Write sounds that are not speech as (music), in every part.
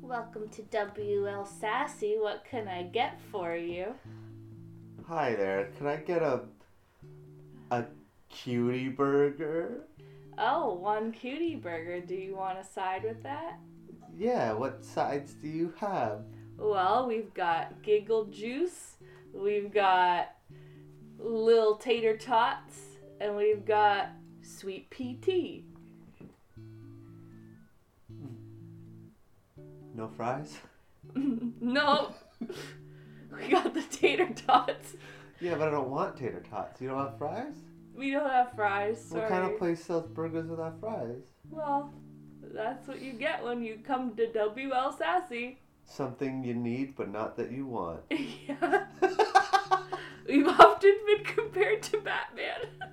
Welcome to WL Sassy. What can I get for you? Hi there. Can I get a a cutie burger? Oh, one cutie burger. Do you want a side with that? Yeah. What sides do you have? Well, we've got giggle juice, we've got little tater tots, and we've got sweet PT. No fries? (laughs) no, we got the tater tots. Yeah, but I don't want tater tots. You don't have fries? We don't have fries. Sorry. What kind of place sells burgers without fries? Well, that's what you get when you come to WL Sassy. Something you need, but not that you want. (laughs) yeah. (laughs) We've often been compared to Batman.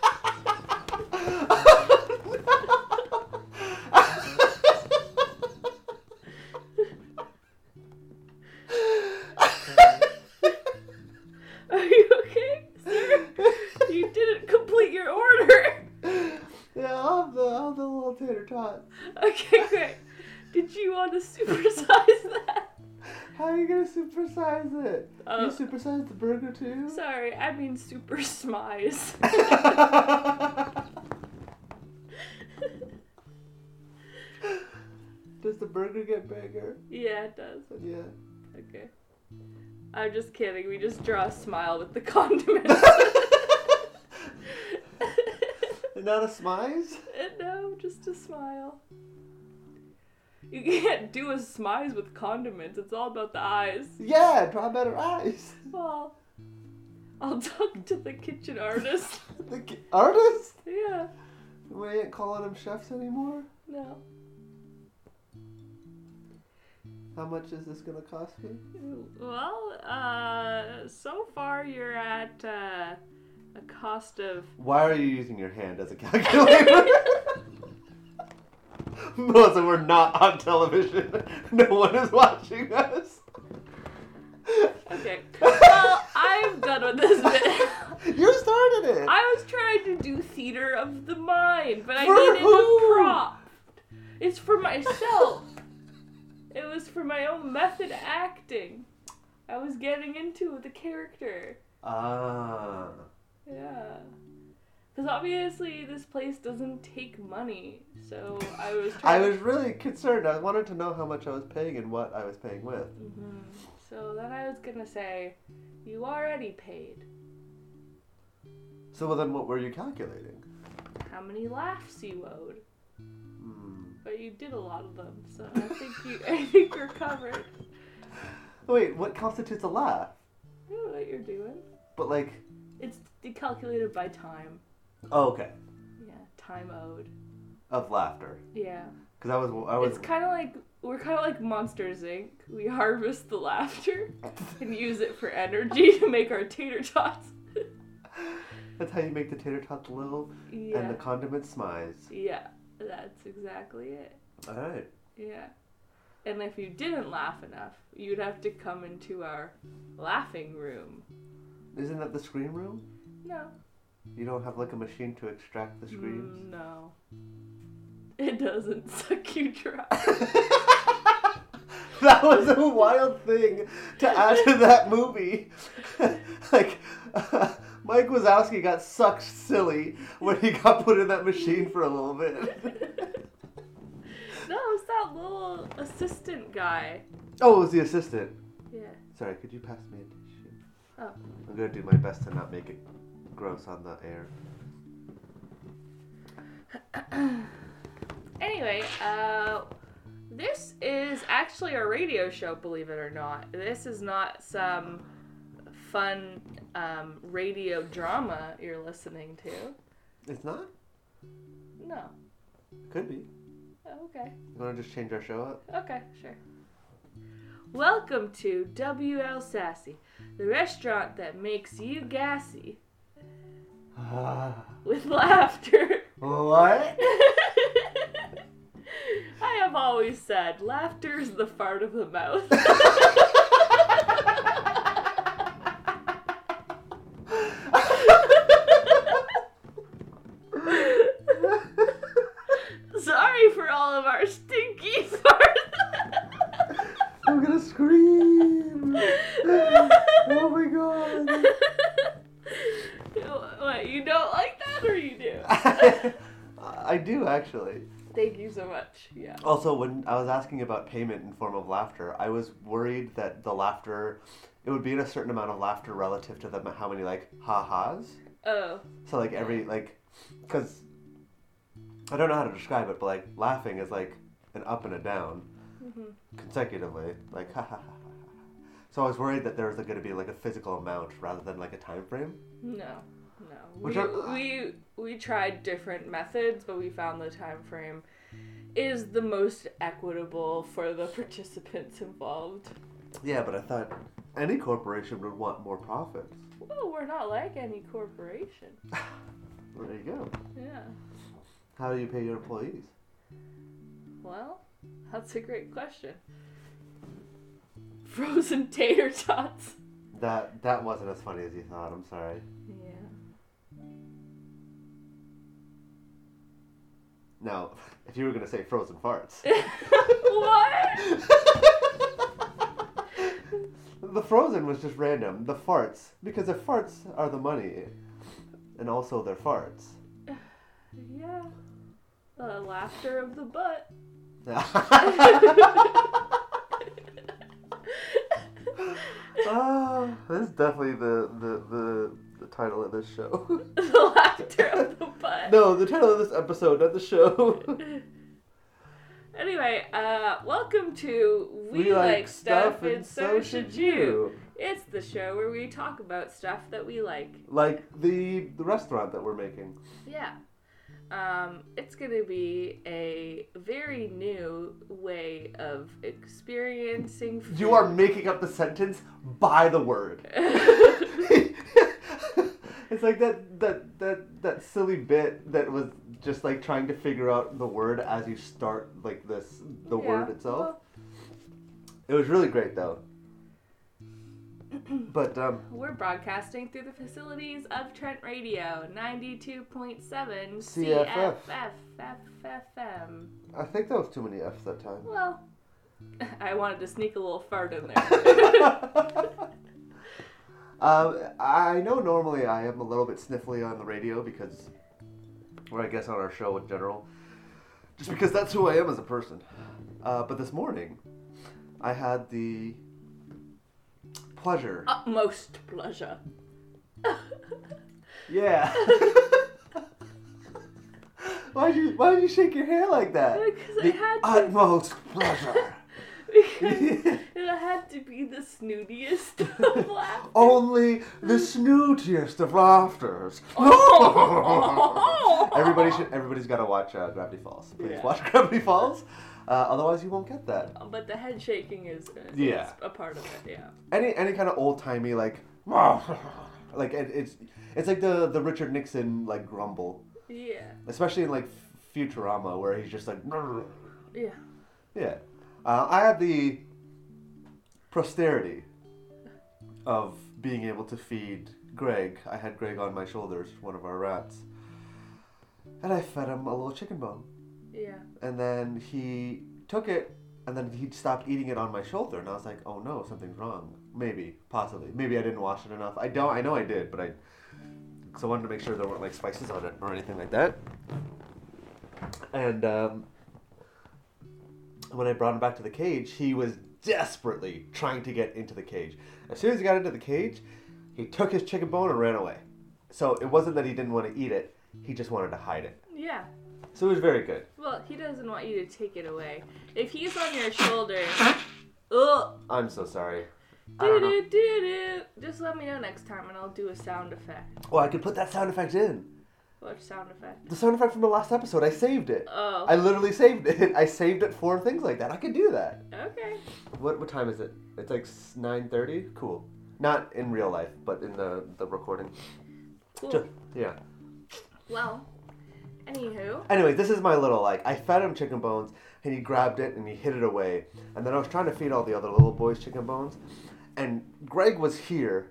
supersize it? Oh. you uh, supersize the burger too? Sorry, I mean super smize. (laughs) Does the burger get bigger? yeah, it does. Yeah. Okay. I'm just kidding. We just draw a smile with the condiments. (laughs) And not a smize? (laughs) no, just a smile. You can't do a smize with condiments. It's all about the eyes. Yeah, draw better eyes. Well, I'll talk to the kitchen artist. (laughs) The ki- artist? yeah. We ain't calling them chefs anymore. No. How much is this gonna cost me? Well, uh, so far you're at uh, a cost of Why are you using your hand as a calculator? (laughs) (laughs) Melissa, we're not on television. (laughs) No one is watching us. okay. Well, I'm done with this bit. (laughs) You started it. I was trying to do theater of the mind, but I For needed who? a prop. It's for myself. it was for my own method acting. I was getting into the character. Ah. Yeah. Because obviously this place doesn't take money, so I was (laughs) I was really concerned. I wanted to know how much I was paying and what I was paying with. hmm So then I was gonna say, you already paid. So well, then what were you calculating? How many laughs you owed? Hmm. But you did a lot of them, so I think you. (laughs) I think you're covered. (laughs) Wait, what constitutes a laugh? I know what you're doing. But like, It's calculated by time. Oh, okay, Yeah, time owed. of laughter. Yeah. Because I was, I was. It's kind of like we're kind of like Monsters Inc. We harvest the laughter (laughs) and use it for energy to make our tater tots. (laughs) That's how you make the tater tots little Yeah. and the condiment smize. Yeah, that's exactly it. All right. Yeah. And if you didn't laugh enough, you'd have to come into our laughing room. Isn't that the scream room? No. You don't have like a machine to extract the screams. Mm, no. It doesn't (laughs) suck you dry. (laughs) that was a wild thing to add to that movie. (laughs) like, Mike Wazowski got sucked silly when he got put in that machine for a little bit. no, it's that little assistant guy. oh, it was the assistant. Yeah. Sorry, could you pass me a tissue? Oh. I'm gonna do my best to not make it gross on the air. (clears throat) Anyway, uh, this is actually a radio show, believe it or not. This is not some fun um, radio drama you're listening to. It's not? No. Could be. Okay. You wanna just change our show up? Okay, sure. Welcome to WL Sassy, the restaurant that makes you gassy Ah. with laughter. what? (laughs) I have always said laughter is the fart of the mouth. (laughs) actually. Thank you so much. Yeah. Also, when I was asking about payment in form of laughter, I was worried that the laughter, it would be in a certain amount of laughter relative to the how many like ha-has. Oh. So like every like, because I don't know how to describe it, but like laughing is like an up and a down hmm consecutively, like ha ha ha. ha, ha. So I was worried that there was going to be like a physical amount rather than like a time frame. No. No. Which we, are- we we tried different methods, but we found the time frame is the most equitable for the (laughs) participants involved. Yeah, but I thought any corporation would want more profits. Well, we're not like any corporation. (laughs) Well, there you go. Yeah. How do you pay your employees? Well, that's a great question. Frozen (laughs) tater tots. That that wasn't as funny as you thought. I'm sorry. Now, if you were gonna say frozen farts, (laughs) what? the frozen was just random. The farts, because the farts are the money, and also they're farts. (sighs) Yeah. The laughter of the butt. (laughs) (laughs) Ah, this is definitely the, the, the title of this show. (laughs) the laughter of the (laughs) butt. no, the title of this episode, not the show. (laughs) Anyway, uh, welcome to We, Like Stuff and So Should You. It's the show where we talk about stuff that we like. Like the the restaurant that we're making. Yeah. Um, it's going to be a very new way of experiencing food. You are making up the sentence by the word. (laughs) it's like that that that that silly bit that was just like trying to figure out the word as you start like this the Yeah, word itself. It was really great though. (clears throat) but um we're broadcasting through the facilities of Trent Radio 92.7 CFF. CFFFM. I think that was too many F's that time. Well, (laughs) I wanted to sneak a little fart in (laughs) there. Um, I know normally I am a little bit sniffly on the radio because, or I guess on our show in general, just because that's who I am as a person. Uh, but this morning, I had the pleasure. Utmost pleasure. (laughs) Yeah. (laughs) why'd you Why'd you shake your hair like that? Because I had to. utmost pleasure. Because (laughs) it had to be the snootiest (laughs) of laughter. Only the snootiest of laughters. (laughs) Everybody should. Everybody's got to watch uh, Gravity Falls. Please Yeah. watch Gravity Falls. Uh, otherwise, you won't get that. But the head shaking is, is Yeah. a part of it, yeah. Any any kind of old timey like, like it, it's it's like the the Richard Nixon like grumble, Yeah. especially in like Futurama where he's just like, Yeah. yeah. Uh, I had the posterity of being able to feed Greg. I had Greg on my shoulders, one of our rats, and I fed him a little chicken bone. Yeah. and then he took it and then he stopped eating it on my shoulder and i was like oh no something's wrong maybe possibly maybe i didn't wash it enough i don't i know i did but i because i wanted to make sure there weren't like spices on it or anything like that and um, when i brought him back to the cage he was desperately trying to get into the cage as soon as he got into the cage he took his chicken bone and ran away so it wasn't that he didn't want to eat it he just wanted to hide it Yeah. so it was very good Well, he doesn't want you to take it away. If he's on your shoulder, (coughs) ugh, i'm so sorry don't do do do. Just let me know next time, and I'll do a sound effect. Well, I could put that sound effect in. What sound effect? The sound effect from the last episode. I saved it. Oh. I literally saved it. (laughs) I saved it for things like that. I could do that. okay. What what time is it? It's like nine thirty. Cool. Not in real life, but in the the recording. Cool. Ju- Yeah. Well, anywho. Anyway, this is my little like. I fed him chicken bones, and he grabbed it and he hid it away. And then I was trying to feed all the other little boys chicken bones, and Greg was here.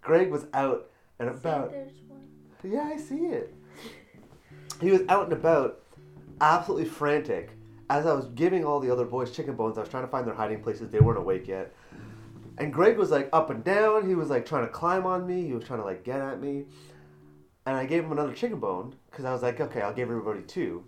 Greg was out and about. Yeah, I see it. He was out and about, absolutely frantic. As I was giving all the other boys chicken bones, I was trying to find their hiding places. They weren't awake yet. And Greg was like up and down. He was like trying to climb on me. He was trying to like get at me. and I gave him another chicken bone because I was like, okay, I'll give everybody 2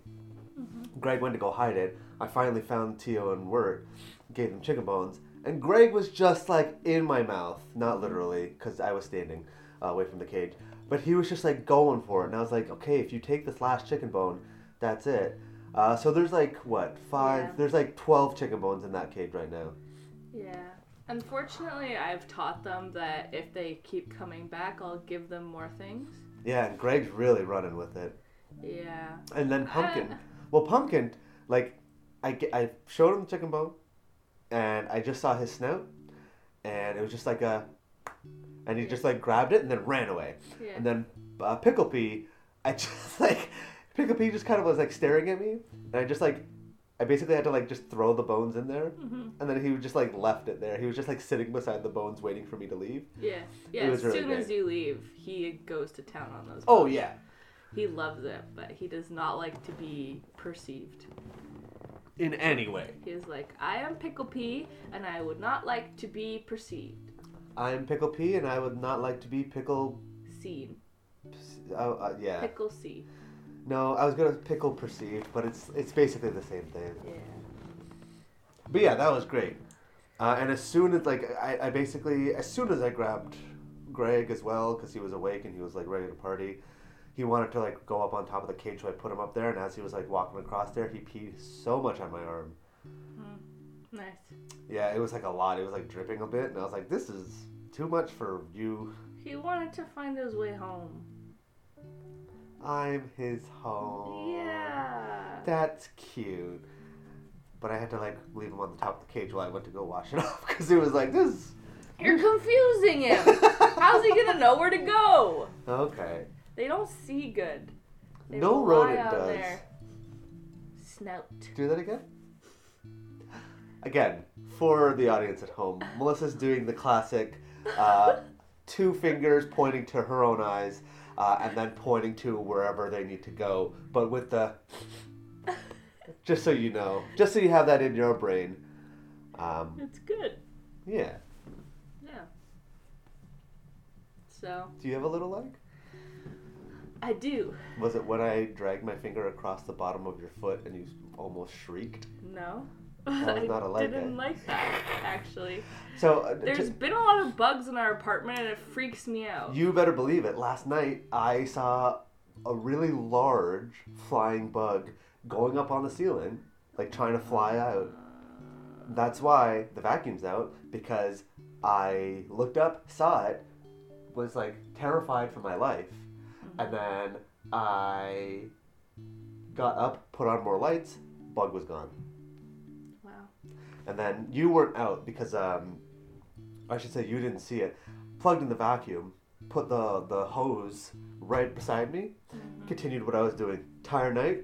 Greg went to go hide it. I finally found Tio and Wirt, gave them chicken bones, and Greg was just like in my mouth, not literally, because I was standing uh, away from the cage, but he was just like going for it, and I was like, okay, if you take this last chicken bone, that's it. Uh, so there's like what five? Yeah. There's like twelve chicken bones in that cage right now. Yeah. Unfortunately, I've taught them that if they keep coming back, I'll give them more things. Yeah, and Greg's really running with it. Yeah. And then Pumpkin. (laughs) Well, Pumpkin, like, I, I showed him the chicken bone, and I just saw his snout, and it was just like a, and he just like grabbed it and then ran away. Yeah. And then uh, Pickle Pea, I (laughs) just like, Pickle Pea just kind of was like staring at me, and I just like, I basically had to like just throw the bones in there, mm-hmm. and then he just like left it there. He was just like sitting beside the bones waiting for me to leave. Yeah. Yeah. As really soon as you leave, he goes to town on those. Oh yeah. He loves it, but he does not like to be perceived. In any way. He's like, I am Pickle Pea, and I would not like to be perceived. I am Pickle Pea, and I would not like to be Pickle. Seen. Uh, uh, yeah. Pickle C. No, I was gonna pickle perceived, but it's it's basically the same thing. Yeah. But yeah, that was great. Uh, and as soon as like I, I basically as soon as I grabbed Greg as well because he was awake and he was like ready to party, he wanted to like go up on top of the cage, so I put him up there. And as he was like walking across there, he peed so much on my arm. Nice. Yeah, it was like a lot. It was like dripping a bit, and I was like, this is too much for you. He wanted to find his way home. I'm his home. Yeah. That's cute. But I had to like leave him on the top of the cage while I went to go wash it (laughs) off because it was like this. You're confusing him. How's he gonna know where to go? Okay. They don't see good. They No rodent does. their Snout. Do that again. Again, for the audience at home, Melissa's doing the classic uh, two fingers pointing to her own eyes uh, and then pointing to wherever they need to go, but with the. Just so you know, just so you have that in your brain. Um, It's good. yeah. Yeah. So Do you have a little leg? I do. Was it when I dragged my finger across the bottom of your foot and you almost shrieked? No. That was (laughs) not a I leg, didn't eh? like that actually. So uh, There's to- been a lot of bugs in our apartment and it freaks me out. You better believe it. Last night I saw a really large flying bug going up on the ceiling, like trying to fly out. That's why the vacuum's out because I looked up, saw it, was like terrified for my life, and then I got up, put on more lights, bug was gone. And then you weren't out because um, I should say you didn't see it. Plugged in the vacuum, put the the hose right beside me, continued what I was doing. Entire night,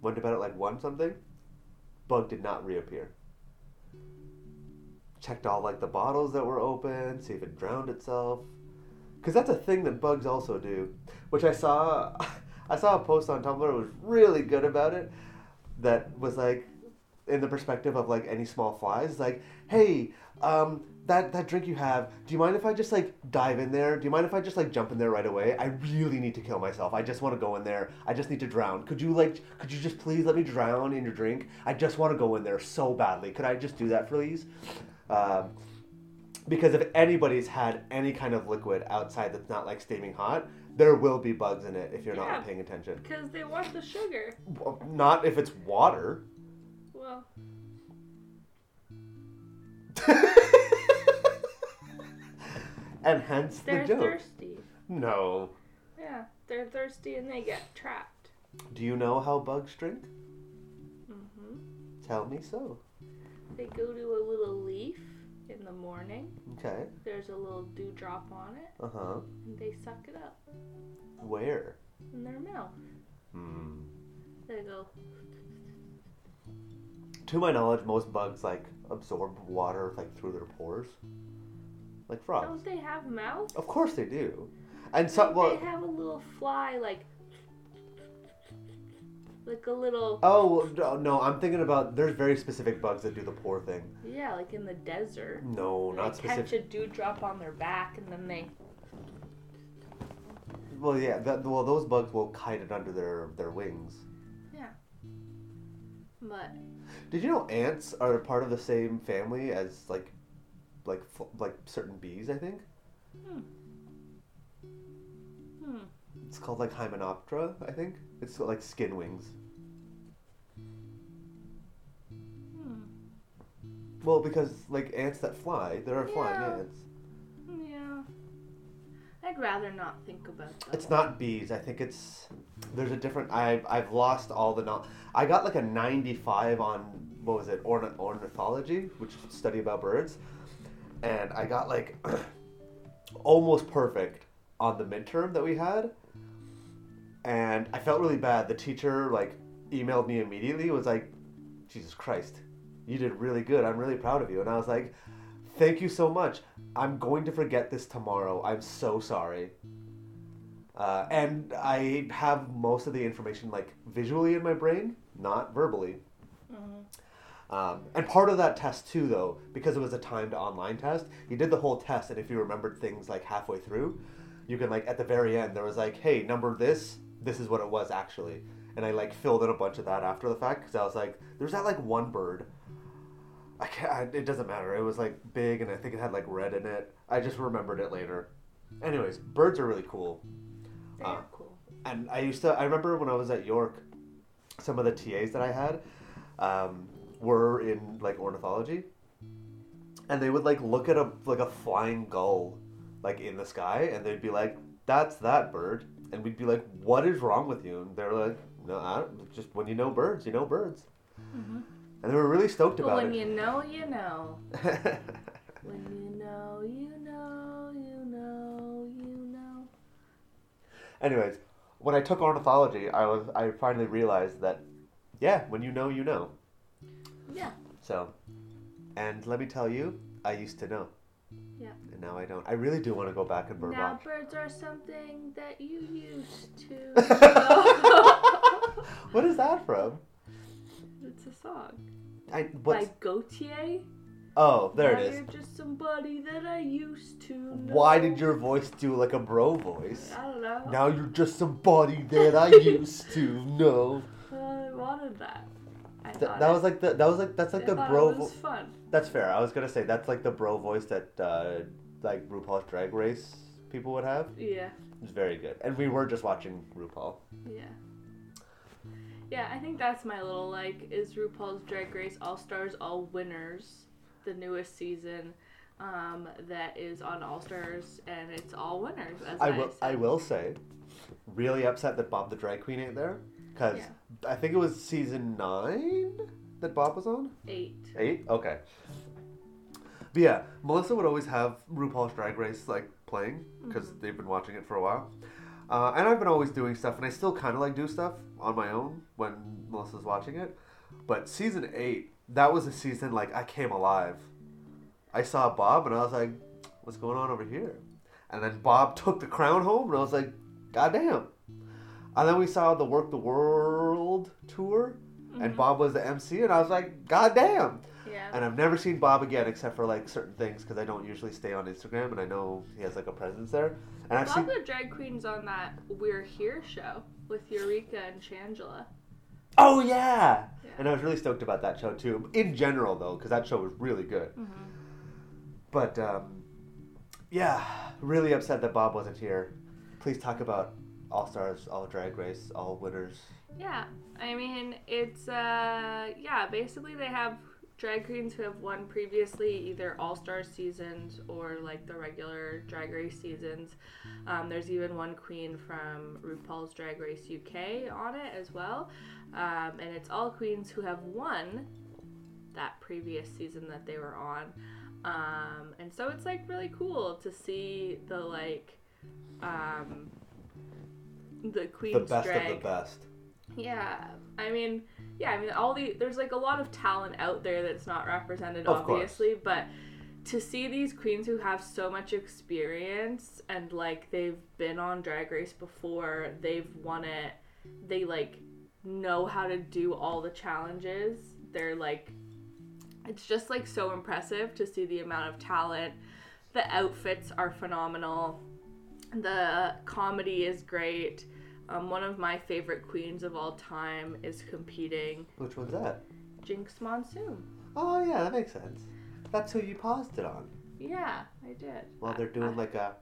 went to bed at like one something. Bug did not reappear. Checked all like the bottles that were open, see if it drowned itself. Cause that's a thing that bugs also do, which I saw. (laughs) I saw a post on Tumblr. It was really good about it. That was like in the perspective of like any small flies like hey um that that drink you have do you mind if i just like dive in there? Do you mind if i just like jump in there right away? I really need to kill myself. I just want to go in there. I just need to drown. Could you like could you just please let me drown in your drink? I just want to go in there so badly. Could i just do that please? Um, because if anybody's had any kind of liquid outside that's not like steaming hot there will be bugs in it if you're Yeah. not paying attention. Because they want the sugar. Not if it's water Well, (laughs) and hence they're the joke. thirsty. No. Yeah, they're thirsty and they get trapped. Do you know how bugs drink? hmm Tell me so. They go to a little leaf in the morning. Okay. There's a little dewdrop on it, Uh huh. and they suck it up Where? in their mouth. Hmm. They go, To my knowledge, most bugs like absorb water like through their pores, like frogs. don't they have mouths? Of course they do. And some they well. have a little fly like, like a little, Oh no, no, I'm thinking about. There's very specific bugs that do the pore thing. yeah, like in the desert. No, not specific. they catch specific. a dewdrop on their back and then they. well, yeah. That, well, those bugs will kite it under their their wings. Yeah. But Did you know ants are part of the same family as like, like like certain bees? I think hmm. it's called like Hymenoptera. I think it's like skin wings. Hmm. Well, because like ants that fly, there are flying Yeah. ants. I'd rather not think about that. It's not bees. I think it's there's a different. I've I've lost all the. I got like a 95 on what was it Orn- ornithology, which is study about birds, and I got like (clears throat) almost perfect on the midterm that we had, and I felt really bad. The teacher like emailed me immediately. Was like, Jesus Christ, you did really good. I'm really proud of you. And I was like, Thank you so much. I'm going to forget this tomorrow. I'm so sorry. Uh, and I have most of the information like visually in my brain, not verbally. Mhm. Um, and part of that test too, though, because it was a timed online test, you did the whole test, and if you remembered things like halfway through, you can like at the very end there was like, hey, number this, this is what it was actually, and I like filled in a bunch of that after the fact because I was like, there's that like one bird. I can't. I- It doesn't matter. It was like big, and I think it had like red in it. I just remembered it later. Anyways, birds are really cool. They Uh, are cool. and I used to. I remember when I was at York, some of the TAs that I had um, were in like ornithology, and they would like look at a like a flying gull, like in the sky, and they'd be like, "That's that bird," and we'd be like, "What is wrong with you?" And they're like, "No, I don't, just when you know birds, you know birds," Mhm. And they were really stoked about when it. When you know, you know. (laughs) When you know, you know, you know, you know. Anyways, when I took ornithology, I was I finally realized that, yeah, when you know, you know. Yeah. So, and let me tell you, I used to know. Yeah. And now I don't. I really do want to go back and bird Now watch. birds are something that you used to. (laughs) what is that from? it's a song I by what's Gotye. oh there now it is. You're just somebody that I used to know. Why did your voice do like a bro voice? I don't know. Now you're just somebody that I (laughs) used to know. I wanted that. I Th- that it- was like the that was like that's like I the bro. It was Vo- fun. that's fair. I was gonna say that's like the bro voice that uh, like RuPaul's Drag Race people would have. Yeah. It's very good, and we were just watching RuPaul. Yeah. Yeah, I think that's my little like is RuPaul's Drag Race All Stars All Winners, the newest season um, that is on All Stars and it's all winners. As I I, will. said. I will say, really upset that Bob the drag queen ain't there, because Yeah. I think it was season nine that Bob was on. Eight. Eight. Okay. But yeah, Melissa would always have RuPaul's Drag Race like playing because they've been watching it for a while, uh, and I've been always doing stuff, and I still kind of like do stuff on my own when Melissa's watching it. But season eight, that was a season like I came alive. I saw Bob, and I was like, "What's going on over here?" And then Bob (laughs) took the crown home, and I was like, "God damn!" And then we saw the Werq the World tour, and Mhm. Bob was the MC, and I was like, "God damn!" Yeah. And I've never seen Bob again except for like certain things because I don't usually stay on Instagram, and I know he has like a presence there. And I've Bob seen the Drag Queen's on that We're Here show with Eureka and Shangela. oh yeah, Yeah. and I was really stoked about that show too. In general though, because that show was really good. hmm But um, yeah, really upset that Bob wasn't here. Please talk about All Stars, All Drag Race, All Winners. Yeah, I mean it's uh yeah basically they have drag queens who have won previously either All Star seasons or like the regular Drag Race seasons. Um, there's even one queen from RuPaul's Drag Race UK on it as well, um, and it's all queens who have won that previous season that they were on. Um, and so it's like really cool to see the like um, the queens the best drag. of the best. Yeah, I mean, yeah, I mean, all the there's like a lot of talent out there that's not represented, Of course. obviously, but to see these queens who have so much experience and like they've been on Drag Race before, they've won it, they like know how to do all the challenges. They're like, it's just like so impressive to see the amount of talent. The outfits are phenomenal. The comedy is great. Um, one of my favorite queens of all time is competing. Which one's that? Jinkx Monsoon. Oh yeah, that makes sense. That's who you paused it on. Yeah, I did. Well, they're doing I- like a.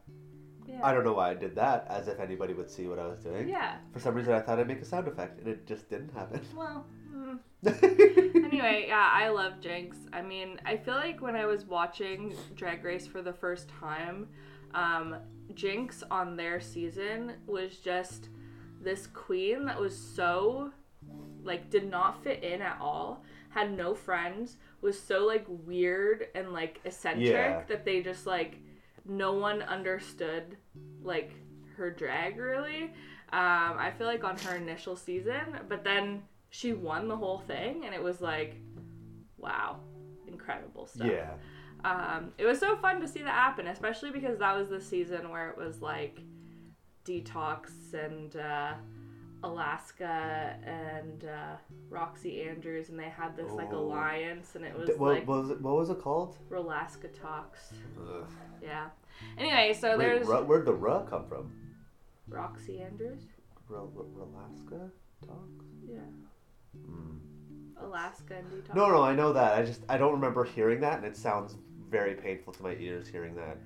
yeah. I don't know why I did that, as if anybody would see what I was doing. Yeah. For some reason, I thought I'd make a sound effect, and it just didn't happen. (laughs) Well. mm. (laughs) anyway, yeah, I love Jinkx. I mean, I feel like when I was watching Drag Race for the first time, um, Jinkx on their season was just this queen that was so like did not fit in at all, had no friends, was so like weird and like eccentric Yeah. that they just like no one understood like her drag really. Um, I feel like on her initial season, but then she won the whole thing, and it was like, wow, incredible stuff. yeah. Um, it was so fun to see that happen, especially because that was the season where it was like Detox and uh, Alaska and uh, Roxxxy Andrews, and they had this like Oh. alliance, and it was D- what, like what was it, what was it called? Rolaska Talks. Ugh. Yeah. Anyway, so Wait, there's Ru- where'd the Ruh come from? Roxxxy Andrews. Alaska talks. Yeah. Mm. Alaska and Detox. No, no, I know that. I just I don't remember hearing that, and it sounds very painful to my ears hearing that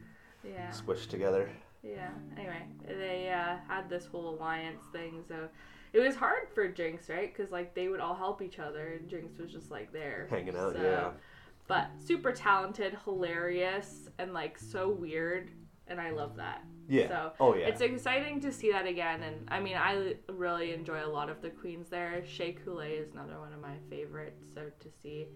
Yeah. squished together. Yeah. Anyway, they uh, had this whole alliance thing, so it was hard for Jinkx, right? Because like they would all help each other, and Jinkx was just like there Hanging out, So- yeah. But super talented, hilarious, and like so weird, and I love that. Yeah. So, oh yeah. It's exciting to see that again, and I mean, I really enjoy a lot of the queens there. Shea Coulee is another one of my favorites, so to see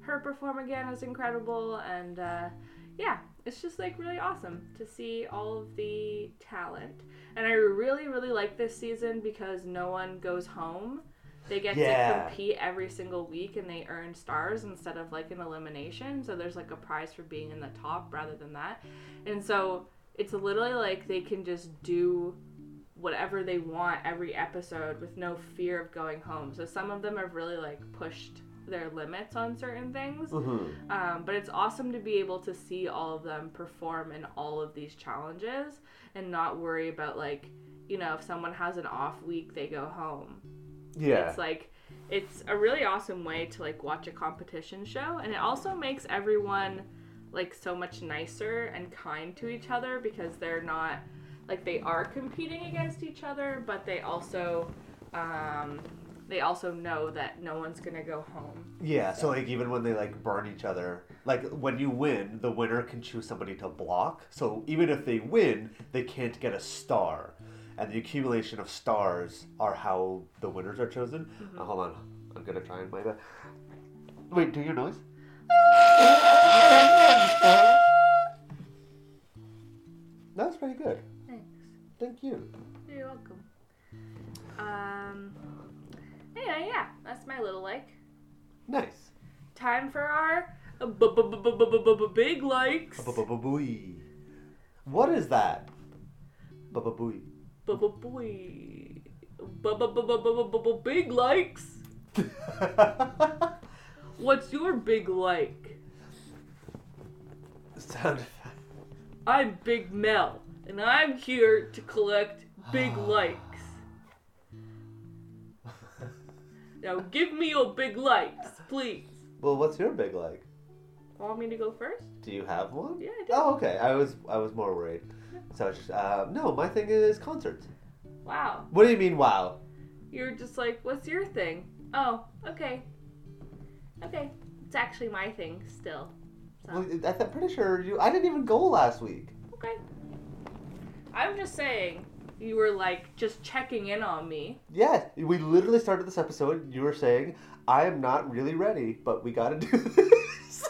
her perform again is incredible, and uh, yeah, it's just like really awesome to see all of the talent. And I really, really like this season because no one goes home. They get Yeah. to compete every single week and they earn stars instead of like an elimination. So there's like a prize for being in the top rather than that. And so it's literally like they can just do whatever they want every episode with no fear of going home. So some of them have really like pushed their limits on certain things. Mhm. Um, but it's awesome to be able to see all of them perform in all of these challenges and not worry about like, you know, if someone has an off week, they go home. Yeah. It's like it's a really awesome way to like watch a competition show and it also makes everyone like so much nicer and kind to each other because they're not like they are competing against each other but they also um they also know that no one's gonna go home Yeah, so like even when they like burn each other, like when you win, the winner can choose somebody to block. So even if they win, they can't get a star, and the accumulation of stars are how the winners are chosen. Uh, hold on, I'm gonna try and play that. Wait, do your noise. (laughs) That was pretty good. thanks Thank you. you're welcome um yeah, yeah. That's my little like. Nice. Time for our big likes. What is that? Big likes. What's your big like? Sound effect. I'm Big Mel, and I'm here to collect big likes. Now give me your big likes please Well, what's your big like? want me to go first Do you have one? yeah i do Oh, okay. I was I was more worried. So it's just, uh, no, my thing is concerts. wow What do you mean? Wow. you're just like what's your thing oh okay okay it's actually my thing still so. Well, I- I'm pretty sure you. I didn't even go last week. Okay. I'm just saying, you were like just checking in on me. Yes, we literally started this episode. You were saying I am not really ready, but we got to do this. (laughs)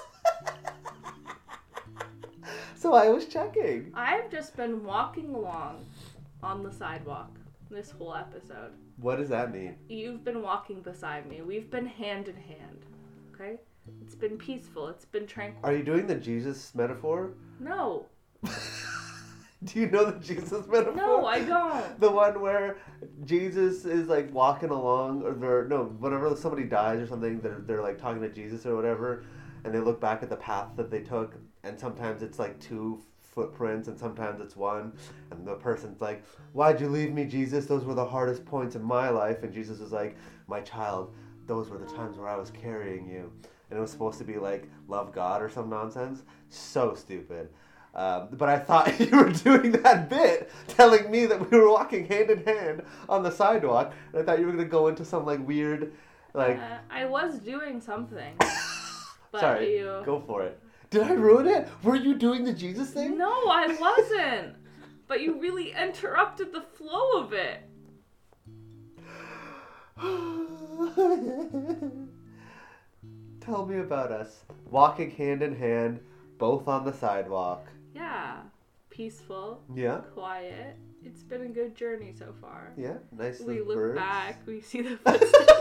so I was checking. I've just been walking along on the sidewalk this whole episode. What does that mean? You've been walking beside me. We've been hand in hand. Okay? It's been peaceful. It's been tranquil. Are you doing the Jesus metaphor? No. (laughs) (laughs) Do you know the Jesus metaphor? No, I don't. The one where Jesus is like walking along, or they're, no, whenever somebody dies or something, they're, they're like talking to Jesus or whatever, and they look back at the path that they took, and sometimes it's like two footprints, and sometimes it's one. And the person's like, Why'd you leave me, Jesus? Those were the hardest points in my life. And Jesus is like, My child, those were the times where I was carrying you. And it was supposed to be like, Love God or some nonsense. So stupid. Um, but I thought (laughs) you were doing that bit, telling me that we were walking hand in hand on the sidewalk, and I thought you were gonna go into some like weird, like. Uh, I was doing something. (laughs) But Sorry, you... go for it. Did I ruin it? Were you doing the Jesus thing? No, I wasn't. but you really interrupted the flow of it. (laughs) Tell me about us walking hand in hand, both on the sidewalk. Yeah. Peaceful, Yeah, quiet. It's been a good journey so far. yeah, nice. We look birds. back, we see the footsteps. (laughs)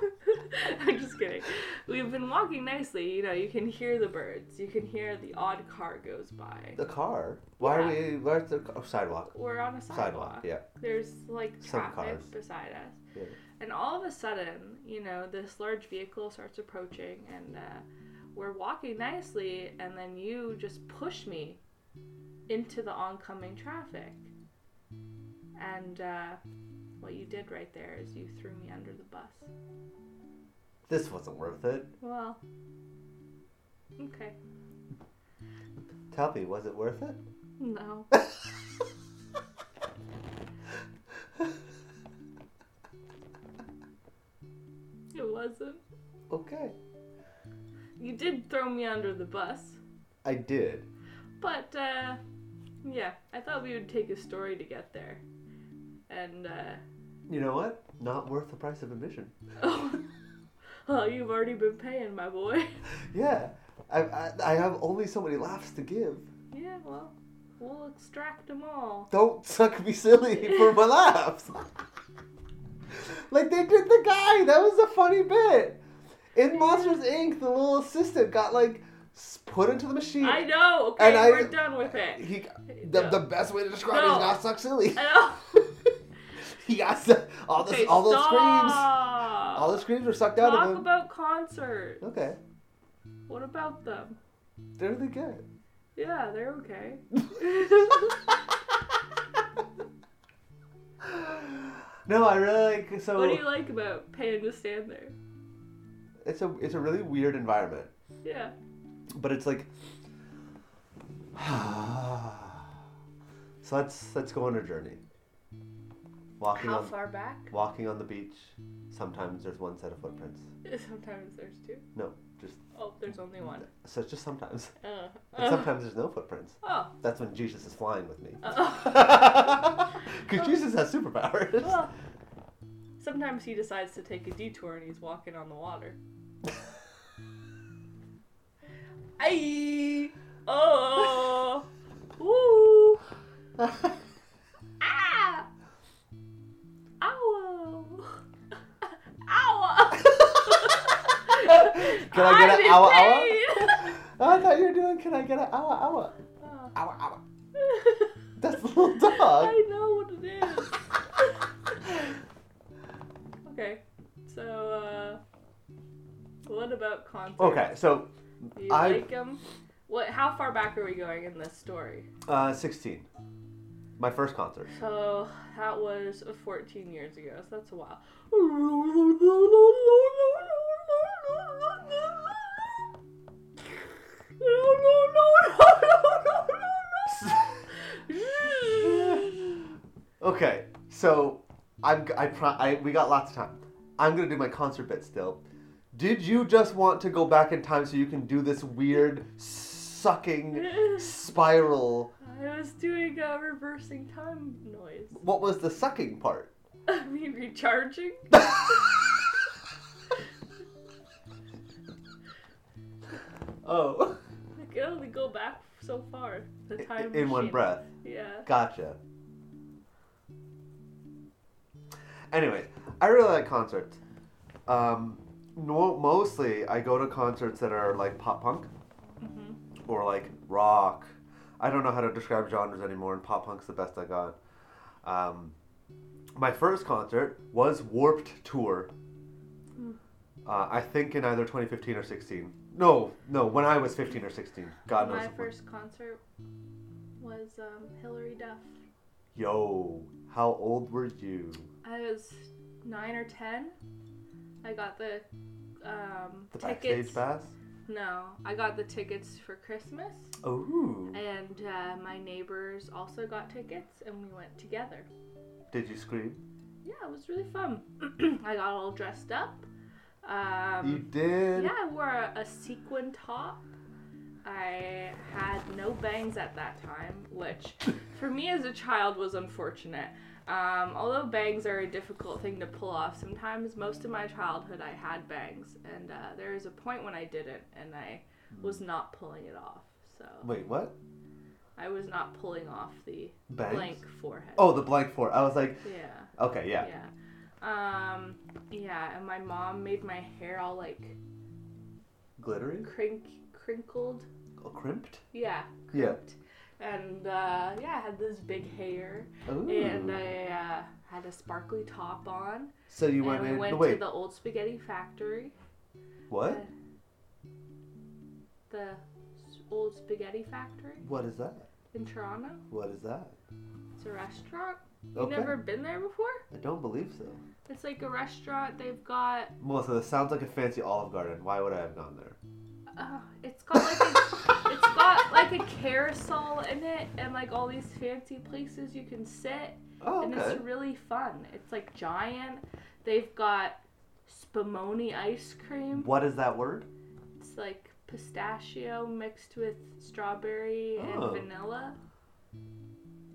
(laughs) I'm just kidding. We've been walking nicely. You know, you can hear the birds. You can hear the odd car goes by. The car. Why are Yeah. we? Where's the oh, sidewalk? We're on a sidewalk. Sidewalk. Yeah. There's like traffic cars. beside us. Yeah. And all of a sudden, you know, this large vehicle starts approaching and uh, we're walking nicely and then you just push me into the oncoming traffic. And uh, what you did right there is you threw me under the bus. This wasn't worth it. Well, okay. Tell me, was it worth it? No. (laughs) It wasn't. Okay. You did throw me under the bus. I did. But, uh, yeah, I thought we would take a story to get there. And, uh, You know what? Not worth the price of admission. oh, (laughs) (laughs) well, you've already been paying, my boy. Yeah. I, I, I have only so many laughs to give. Yeah, well, we'll extract them all. Don't suck me silly for my laughs. like they did the guy. That was a funny bit. In Monsters Inc., the little assistant got like put into the machine. I know, okay, And I- we're done with it. He, the, No. the best way to describe it No. is got suck silly. I know. (laughs) He got all this, Okay, all those screams. All the screams were sucked out Talk of him. Talk about concerts. Okay, What about them? they're really good. Yeah, they're okay. (laughs) (laughs) No, I really like so. what do you like about paying to stand there? It's a it's a really weird environment, Yeah. but it's like. (sighs) so let's let's go on a journey. Walking How on far back? walking on the beach. Sometimes there's one set of footprints. (laughs) Sometimes there's two. No, just Oh, there's only one. (laughs) so it's just sometimes. (laughs) Uh, And uh, sometimes there's no footprints. oh. That's when Jesus is flying with me. Uh, Because Jesus has superpowers. well, sometimes he decides to take a detour and he's walking on the water. Aye. Oh. (laughs) Woo. Ah. Ow. Ow. (laughs) Can I get I'm an in ow ow? Oh, (laughs) I thought you were doing. Can I get an ow ow? Oh. Ow ow. That's the little dog. I know what it is. okay, so uh, what about concerts? Okay, so Do you I- like them? What? How far back are we going in this story? uh, 16. My first concert. So that was 14 years ago. So that's a while. (laughs) Okay, so I'm I, pro- I we got lots of time. I'm gonna do my concert bit still. Did you just want to go back in time so you can do this weird sucking (laughs) spiral? I was doing a reversing time noise. What was the sucking part? (laughs) I mean, recharging. (laughs) Oh, I can only go back so far. The time in one breath. Yeah. Gotcha. Anyway, I really like concerts. Um, no, mostly I go to concerts that are like pop punk hmm or like rock. I don't know how to describe genres anymore, and pop punk's the best I got. Um, my first concert was Warped Tour. Mm. Uh, I think in either 2015 or 16. No, no. When I was fifteen or sixteen, God knows. My first concert was um, Hilary Duff. Yo, how old were you? I was nine or ten. I got the um, The tickets. backstage pass. No, I got the tickets for Christmas, Oh. and uh, my neighbors also got tickets, and we went together. Did you scream? Yeah, it was really fun. (clears throat) I got all dressed up. Um, you did. Yeah, I wore a, a sequin top. I had no bangs at that time, which (laughs) for me as a child was unfortunate. Um, although bangs are a difficult thing to pull off, sometimes most of my childhood I had bangs, and uh, there was a point when I didn't, and I was not pulling it off. So Wait, what? I was not pulling off the Bangs? blank forehead. Oh, the blank forehead. I was like, yeah. okay, yeah. Yeah. Um, yeah, and my mom made my hair all like Glittery? crink crinkled. Oh, crimped? Yeah. Yeah. And uh, yeah, I had this big hair, Ooh. and I uh, had a sparkly top on. so you went and we in. went wait. to the old spaghetti factory. what? Uh, the old spaghetti factory What is that? in Toronto. What is that? It's a restaurant. You Okay. never been there before? I don't believe so. It's like a restaurant. They've got Melissa, this sounds like a fancy Olive Garden. Why would I have gone there? uh, it's got like a, (laughs) got like a carousel in it and like all these fancy places you can sit Oh, and okay. it's really fun. It's like giant. They've got spumoni ice cream. What is that word? It's like pistachio mixed with strawberry Oh. and vanilla.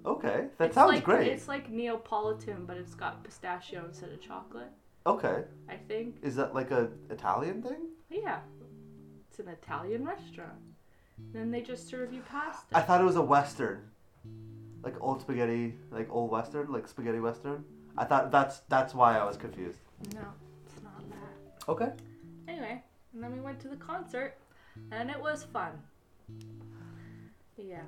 Okay, that It's sounds like, great. It's like Neapolitan, but it's got pistachio instead of chocolate. Okay, I think. is that like a Italian thing? Yeah, it's an Italian restaurant. Then they just serve you pasta. I thought it was a Western, like old spaghetti, like old Western, like spaghetti Western. I thought that's that's why I was confused. No, it's not that. Okay. Anyway, and then we went to the concert, and it was fun. Yeah,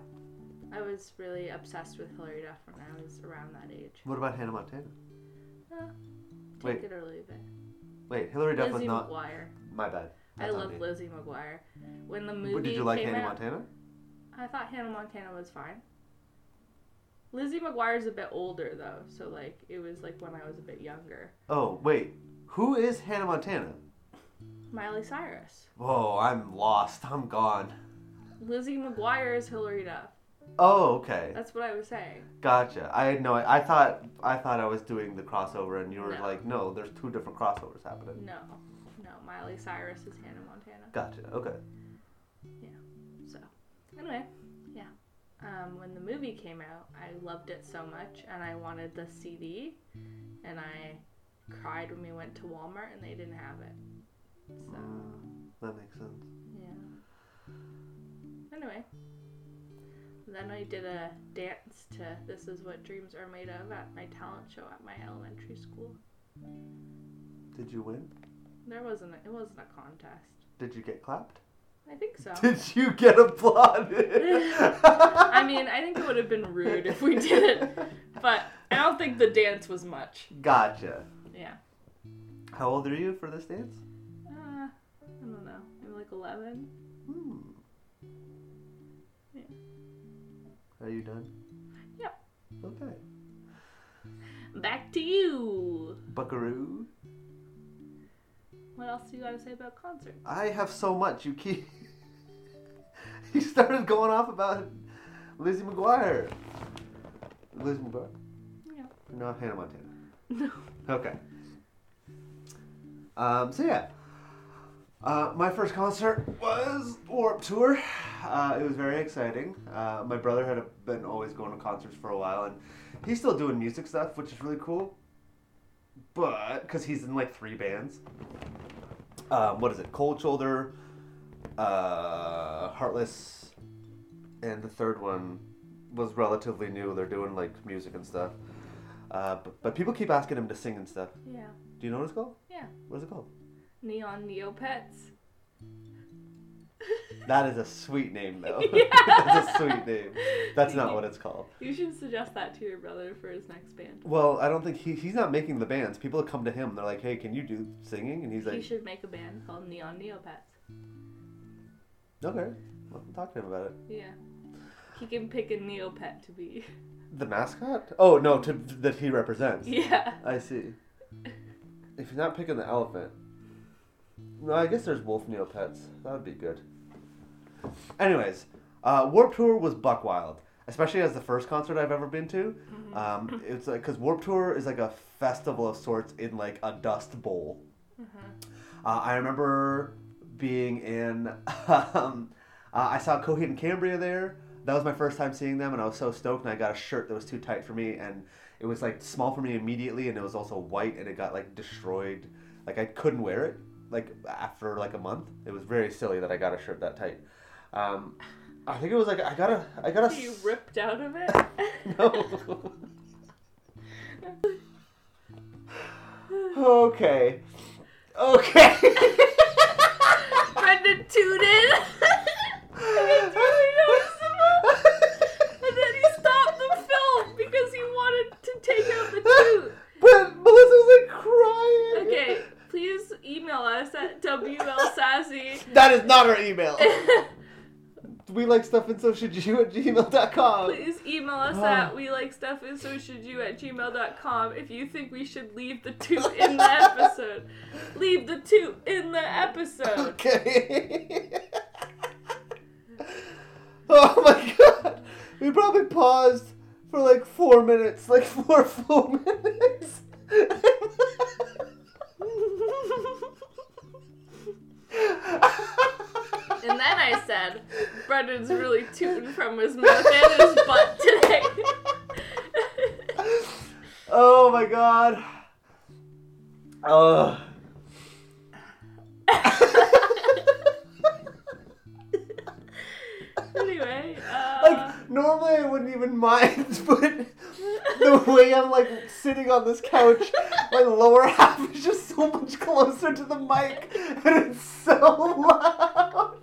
I was really obsessed with Hilary Duff when I was around that age. What about Hannah Montana? Uh, take Wait. it or leave it. Wait, Hillary Duff was Lizzie not. McGuire. My bad. I love. Lizzie McGuire. When the movie What, did you like came Hannah out, Montana? I thought Hannah Montana was fine. Lizzie McGuire's a bit older though, so like it was like when I was a bit younger. Oh wait, who is Hannah Montana? Miley Cyrus. Whoa, I'm lost. I'm gone. Lizzie McGuire is Hilary Duff. Oh, okay. That's what I was saying. Gotcha. I had no. I thought I thought I was doing the crossover, and you were No. like, no, there's two different crossovers happening. No, Miley Cyrus is Hannah Montana. Gotcha. Okay. Yeah. So, anyway, yeah. Um, when the movie came out, I loved it so much, and I wanted the CD, and I cried when we went to Walmart and they didn't have it. So, That makes sense. yeah. Anyway, then I did a dance to "This Is What Dreams Are Made Of" at my talent show at my elementary school. Did you win? There wasn't a, it wasn't a contest. Did you get clapped? I think so. (laughs) Did you get applauded? (laughs) I mean, I think it would have been rude if we didn't, but I don't think the dance was much. Gotcha. Yeah. How old are you for this dance? Uh, I don't know. I'm like 11. Hmm. Yeah. Are you done? Yep. Okay. Back to you. Buckaroo. What else do you got to say about concerts? I have so much. You keep. (laughs) you started going off about Lizzie McGuire. Lizzie McGuire? Yeah. Not Hannah Montana. (laughs) No. Okay. Um, so yeah, uh, my first concert was Warped Tour. Uh, it was very exciting. Uh, my brother had been always going to concerts for a while, and he's still doing music stuff, which is really cool. But because he's in like three bands, um, what is it? Cold Shoulder, uh, Heartless, and the third one was relatively new. They're doing like music and stuff. Uh, but, but people keep asking him to sing and stuff. Yeah. Do you know what it's called? Yeah. What is it called? Neon Neopets. That is a sweet name, though. Yeah. (laughs) (laughs) That's a sweet name. That's not what it's called. You should suggest that to your brother for his next band. Well, I don't think he, he's not making the bands. People come to him. They're like, "Hey, can you do singing?" And he's like, he should make a band called Neon Neopets. Okay. Well, talk to him about it. Yeah. He can pick a Neopet to be. The mascot? Oh no, to that he represents. Yeah. I see. If you're not picking the elephant, no, I guess there's wolf Neopets. That would be good. Anyways, uh, Warped Tour was buck wild, especially as the first concert I've ever been to. Um, it's like because Warped Tour is like a festival of sorts in like a dust bowl. Uh, I remember being in. (laughs) Um, uh, I saw Coheed and Cambria there. That was my first time seeing them, and I was so stoked. And I got a shirt that was too tight for me, and it was like small for me immediately, and it was also white, and it got like destroyed. Like I couldn't wear it. Like after like a month, it was very silly that I got a shirt that tight. Um, I think it was like I got a I got a You ripped out of it? (laughs) no. okay. Okay. Brendan and it's. And then he stopped the film because he wanted to take out the toot. but Melissa was like crying. Okay, please email us at WLSassy. That is not our email. (laughs) we like stuff and so should you at gmail.com. Please email us ah. at we like stuff and so should you at gmail.com if you think we should leave the toot in the episode. (laughs) Leave the toot in the episode. Okay. (laughs) oh my god. We probably paused for like four minutes, like four full (laughs) minutes. And then I said, Brendan's really tooting from his mouth and his butt today. (laughs) oh my god. Oh. (laughs) anyway, uh, like normally I wouldn't even mind, (laughs) but the way I'm like sitting on this couch, my lower half is just so much closer to the mic, and it's so loud.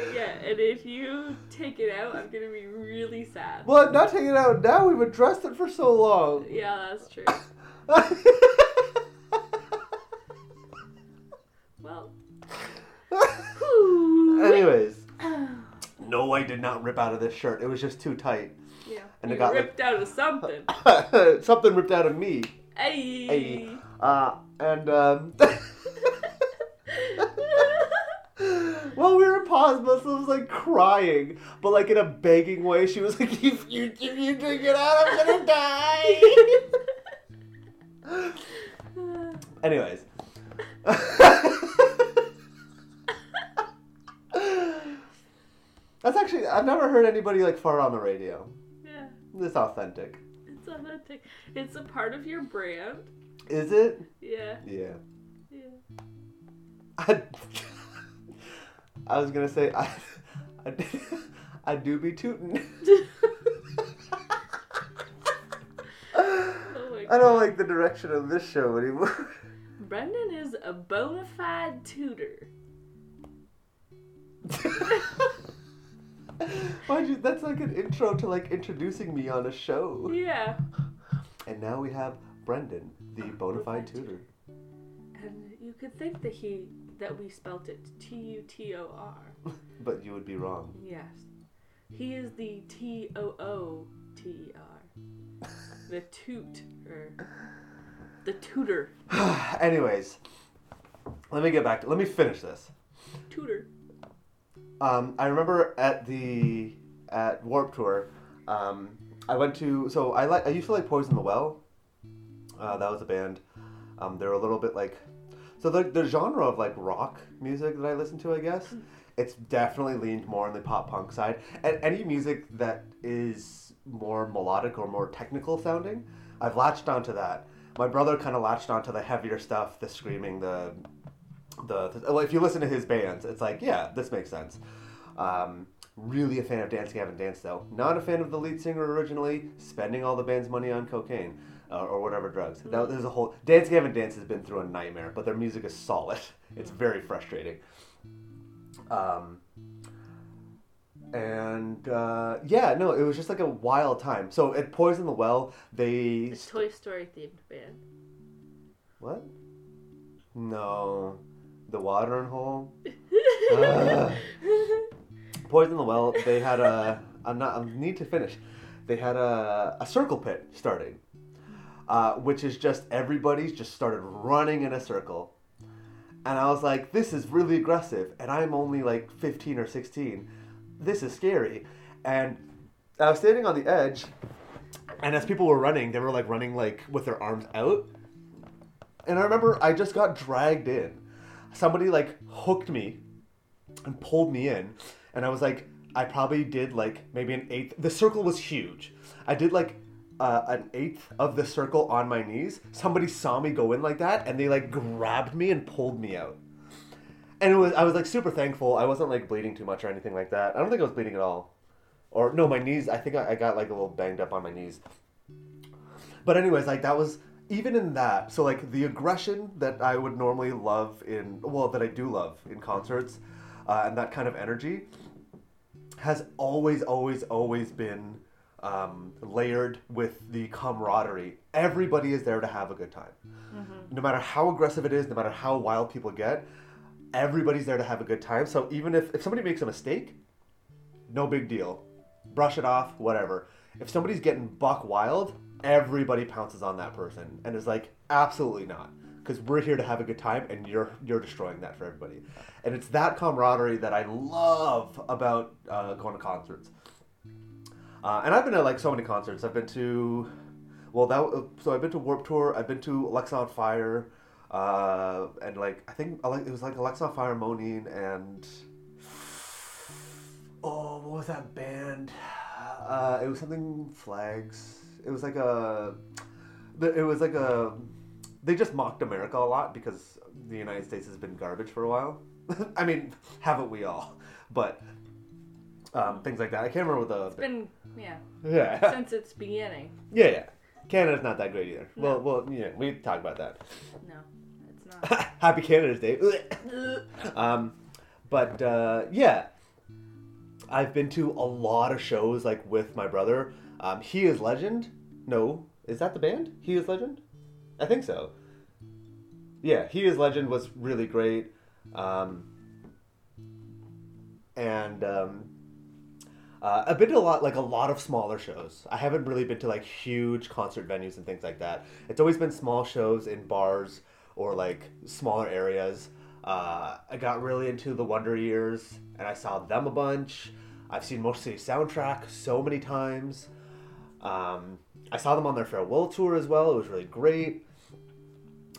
(laughs) yeah, and if you take it out, I'm gonna be really sad. Well, I'm not taking it out now. We've addressed it for so long. Yeah, that's true. (laughs) Well. (laughs) Anyways, (sighs) no, I did not rip out of this shirt. It was just too tight. yeah, And you it got, like- ripped out of something. Something ripped out of me. Hey. Hey. Uh, and um, while we were paused, Melissa was like crying, but like in a begging way. She was like, "If you if you take it out, I'm gonna die." (laughs) Anyways. That's actually I've never heard anybody like fart on the radio. yeah, It's authentic. it's authentic. It's a part of your brand. Is it? Yeah, Yeah. yeah. (laughs) I, I was gonna say I, (laughs) I, (laughs) I do be tootin'. Oh (laughs) I don't like the direction of this show anymore. Brendan is a bona fide tutor. Why'd you? That's like an intro to like introducing me on a show. Yeah. And now we have Brendan, the bona fide tutor. And you could think that he that we spelt it T U T O R. (laughs) But you would be wrong. Yes. He is the T O O T E R. The (laughs) toot the tutor. (sighs) Anyways, let me get back to. Let me finish this. Tutor. Um, I remember at the at Warped Tour, um, I went to. So I like. I used to like Poison the Well. Uh, that was a band. Um, they're a little bit like. So the the genre of like rock music that I listen to, I guess, it's definitely leaned more on the pop punk side. And any music that is more melodic or more technical sounding, I've latched onto that. My brother kind of latched onto the heavier stuff, the screaming, the the, the if you listen to his bands, it's like, yeah, this makes sense. Um, really a fan of Dance Gavin Dance though. Not a fan of the lead singer originally, spending all the band's money on cocaine uh, or whatever drugs. That, there's a whole Dance Gavin Dance has been through a nightmare, but their music is solid. It's very frustrating. Um, and uh, yeah, no, it was just like a wild time. So at Poison the Well, they A Toy Story themed band. what? No, the watering hole. (laughs) Ugh. Poison the Well, they had a. I'm not. I need to finish. They had a, a circle pit starting, uh, which is just everybody's just started running in a circle, and I was like, this is really aggressive, and I'm only like 15 or 16. This is scary, and I was standing on the edge, and as people were running, they were like running like with their arms out, and I remember I just got dragged in. Somebody like hooked me and pulled me in and i was like i probably did like maybe an eighth the circle was huge i did like uh, an eighth of the circle on my knees somebody saw me go in like that and they like grabbed me and pulled me out. And it was i was like super thankful. I wasn't like bleeding too much or anything like that. I don't think i was bleeding at all. Or no my knees i think i, I got like a little banged up on my knees. But anyways like that was even in that so like the aggression that i would normally love in well that i do love in concerts uh, and that kind of energy has always, always, always been um, layered with the camaraderie. Everybody is there to have a good time. No matter how aggressive it is, no matter how wild people get, everybody's there to have a good time. So even if, if somebody makes a mistake, no big deal. Brush it off, whatever. If somebody's getting buck wild, everybody pounces on that person and is like, absolutely not. Because we're here to have a good time and you're you're destroying that for everybody. And it's that camaraderie that I love about uh, going to concerts. Uh, and I've been to like so many concerts. I've been to, well, that so I've been to Warped Tour. I've been to Alexisonfire, uh, and like I think it was like Alexa on Fire, Moneen, and oh, what was that band? Uh, it was something Flags. It was like a, it was like a. They just mocked America a lot because the United States has been garbage for a while. (laughs) I mean, haven't we all? But um, things like that. I can't remember what It's the been yeah yeah (laughs) since its beginning. yeah yeah. Canada's not that great either. No. Well, well, yeah, we talked about that. No, it's not. (laughs) Happy Canada's Day. (laughs) um, but uh, yeah, I've been to a lot of shows like with my brother. Um, he is Legend. No, is that the band? He is Legend. I think so. Yeah, He is Legend was really great. Um, and um, uh, I've been to a lot, like a lot of smaller shows. I haven't really been to like huge concert venues and things like that. It's always been small shows in bars or like smaller areas. Uh, I got really into the Wonder Years, and I saw them a bunch. I've seen Motion City Soundtrack so many times. Um, I saw them on their farewell tour as well. It was really great.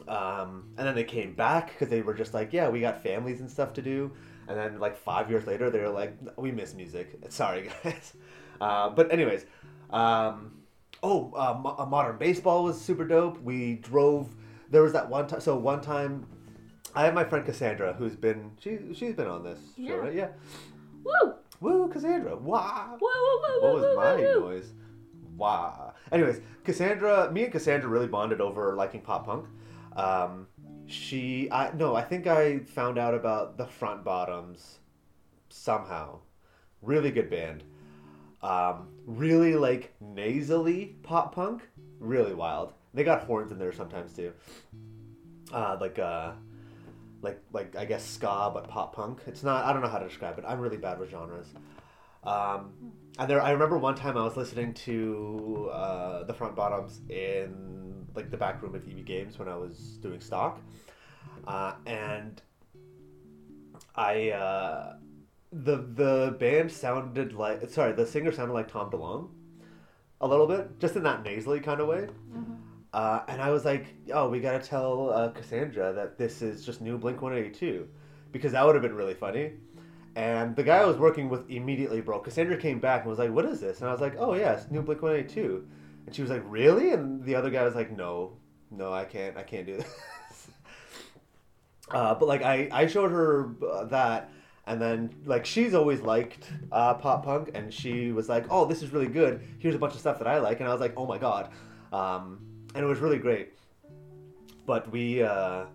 Um, and then they came back because they were just like, yeah, we got families and stuff to do. And then like five years later, they were like, we miss music. (laughs) Sorry, guys. (laughs) Uh, but anyways, um, oh, uh, Mo- uh, modern baseball was super dope. We drove. There was that one time. So one time, I have my friend Cassandra, who's been she she's been on this Yeah. show, right? Yeah. Woo! Woo, Cassandra! Wow. Woo! Woo! Woo! What was my noise? Wow. Anyways, Cassandra, me and Cassandra really bonded over liking pop punk. Um, she, I no, I think I found out about the Front Bottoms somehow. Really good band. Um, really like nasally pop punk. Really wild. They got horns in there sometimes too. Uh, like uh, like like I guess ska but pop punk. It's not. I don't know how to describe it. I'm really bad with genres. Um, and there, I remember one time I was listening to uh, the Front Bottoms in like the back room of EB Games when I was doing stock, uh, and I uh, the the band sounded like sorry the singer sounded like Tom DeLonge a little bit, just in that nasally kind of way. Uh, and I was like, oh, we gotta tell uh, Cassandra that this is just new Blink 182 because that would have been really funny. And the guy I was working with immediately broke. Cassandra came back and was like, "What is this?" And I was like, "Oh yeah, new Blink 182." And she was like, "Really?" And the other guy was like, "No, no, I can't, I can't do (laughs) this." uh, but like, I I showed her uh, that, and then like she's always liked uh, pop punk, and she was like, "Oh, this is really good. Here's a bunch of stuff that I like," and I was like, "Oh my god," um, and it was really great. But we. Uh,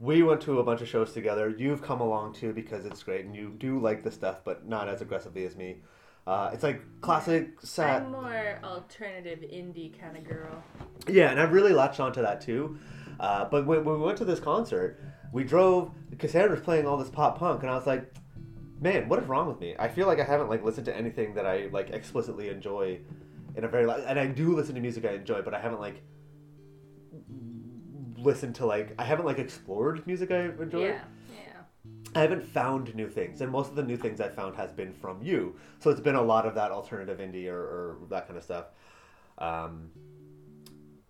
we went to a bunch of shows together. You've come along too because it's great, and you do like the stuff, but not as aggressively as me. Uh, it's like classic sad. I'm more alternative indie kind of girl. Yeah, and I've really latched onto that too. Uh, but when, when we went to this concert, we drove. Cassandra was playing all this pop punk, and I was like, "Man, what is wrong with me? I feel like I haven't like listened to anything that I like explicitly enjoy in a very like, and I do listen to music I enjoy, but I haven't like listened to like I haven't like explored music I enjoy. Yeah. I haven't found new things, and most of the new things I found has been from you. So it's been a lot of that alternative indie or, or that kind of stuff. Um,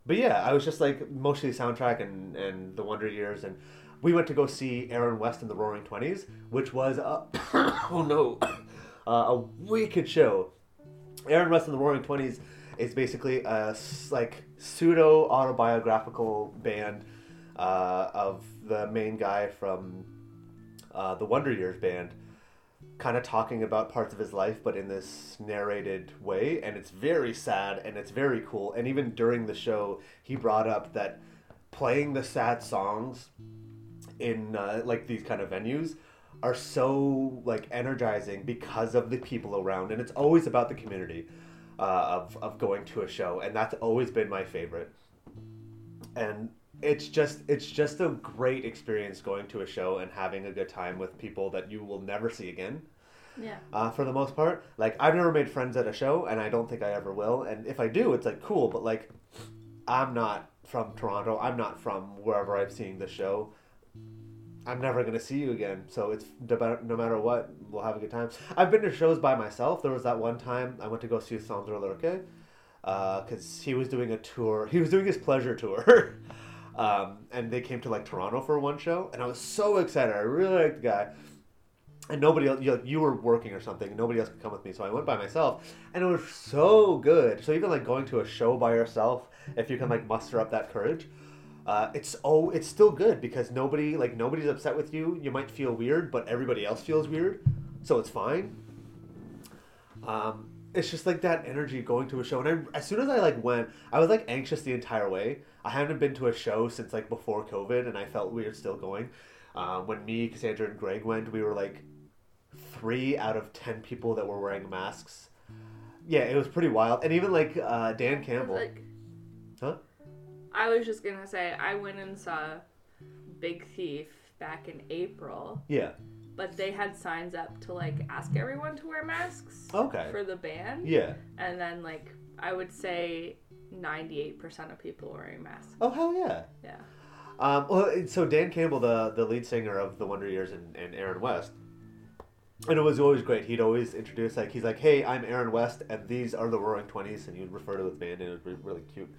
but yeah, I was just like mostly soundtrack and and the Wonder Years, and we went to go see Aaron West in the Roaring Twenties, which was a (coughs) oh no, (coughs) uh, a wicked show. Aaron West in the Roaring Twenties is basically a like pseudo autobiographical band uh, of the main guy from uh, the Wonder Years band, kind of talking about parts of his life, but in this narrated way, and it's very sad and it's very cool. And even during the show, he brought up that playing the sad songs in uh, like these kind of venues are so like energizing because of the people around, and it's always about the community uh, of of going to a show, and that's always been my favorite. And it's just it's just a great experience going to a show and having a good time with people that you will never see again Yeah. uh, for the most part. Like I've never made friends at a show, and I don't think I ever will. And if I do, it's like cool, but like I'm not from Toronto. I'm not from wherever I'm seeing the show. I'm never gonna see you again. So it's no matter, what, we'll have a good time. I've been to shows by myself. There was that one time I went to go see Sondre Lerche because he was doing a tour. He was doing his pleasure tour. (laughs) Um, and they came to like Toronto for one show, and I was so excited. I really liked the guy. And nobody else you, you were working or something nobody else could come with me so i went by myself. And it was so good. So even like going to a show by yourself if you can like muster up that courage uh, it's oh it's still good because nobody like nobody's upset with you. You might feel weird but everybody else feels weird so it's fine. Um, it's just like that energy going to a show and I, as soon as i like went i was like anxious the entire way i haven't been to a show since like before covid and i felt weird still going uh, when me cassandra and greg went we were like three out of ten people that were wearing masks. Yeah, it was pretty wild. And even like uh, Dan Campbell. Like, Huh? I was just gonna say I went and saw Big Thief back in April, Yeah. But they had signs up to like ask everyone to wear masks Okay. for the band, Yeah. and then like I would say ninety-eight percent of people were wearing masks. Oh hell yeah. Yeah. Um, well, so Dan Campbell, the the lead singer of the Wonder Years and, and Aaron West, and it was always great. He'd always introduce like he's like, "Hey, I'm Aaron West, and these are the Roaring Twenties," and he'd refer to his band, and it was re- really cute.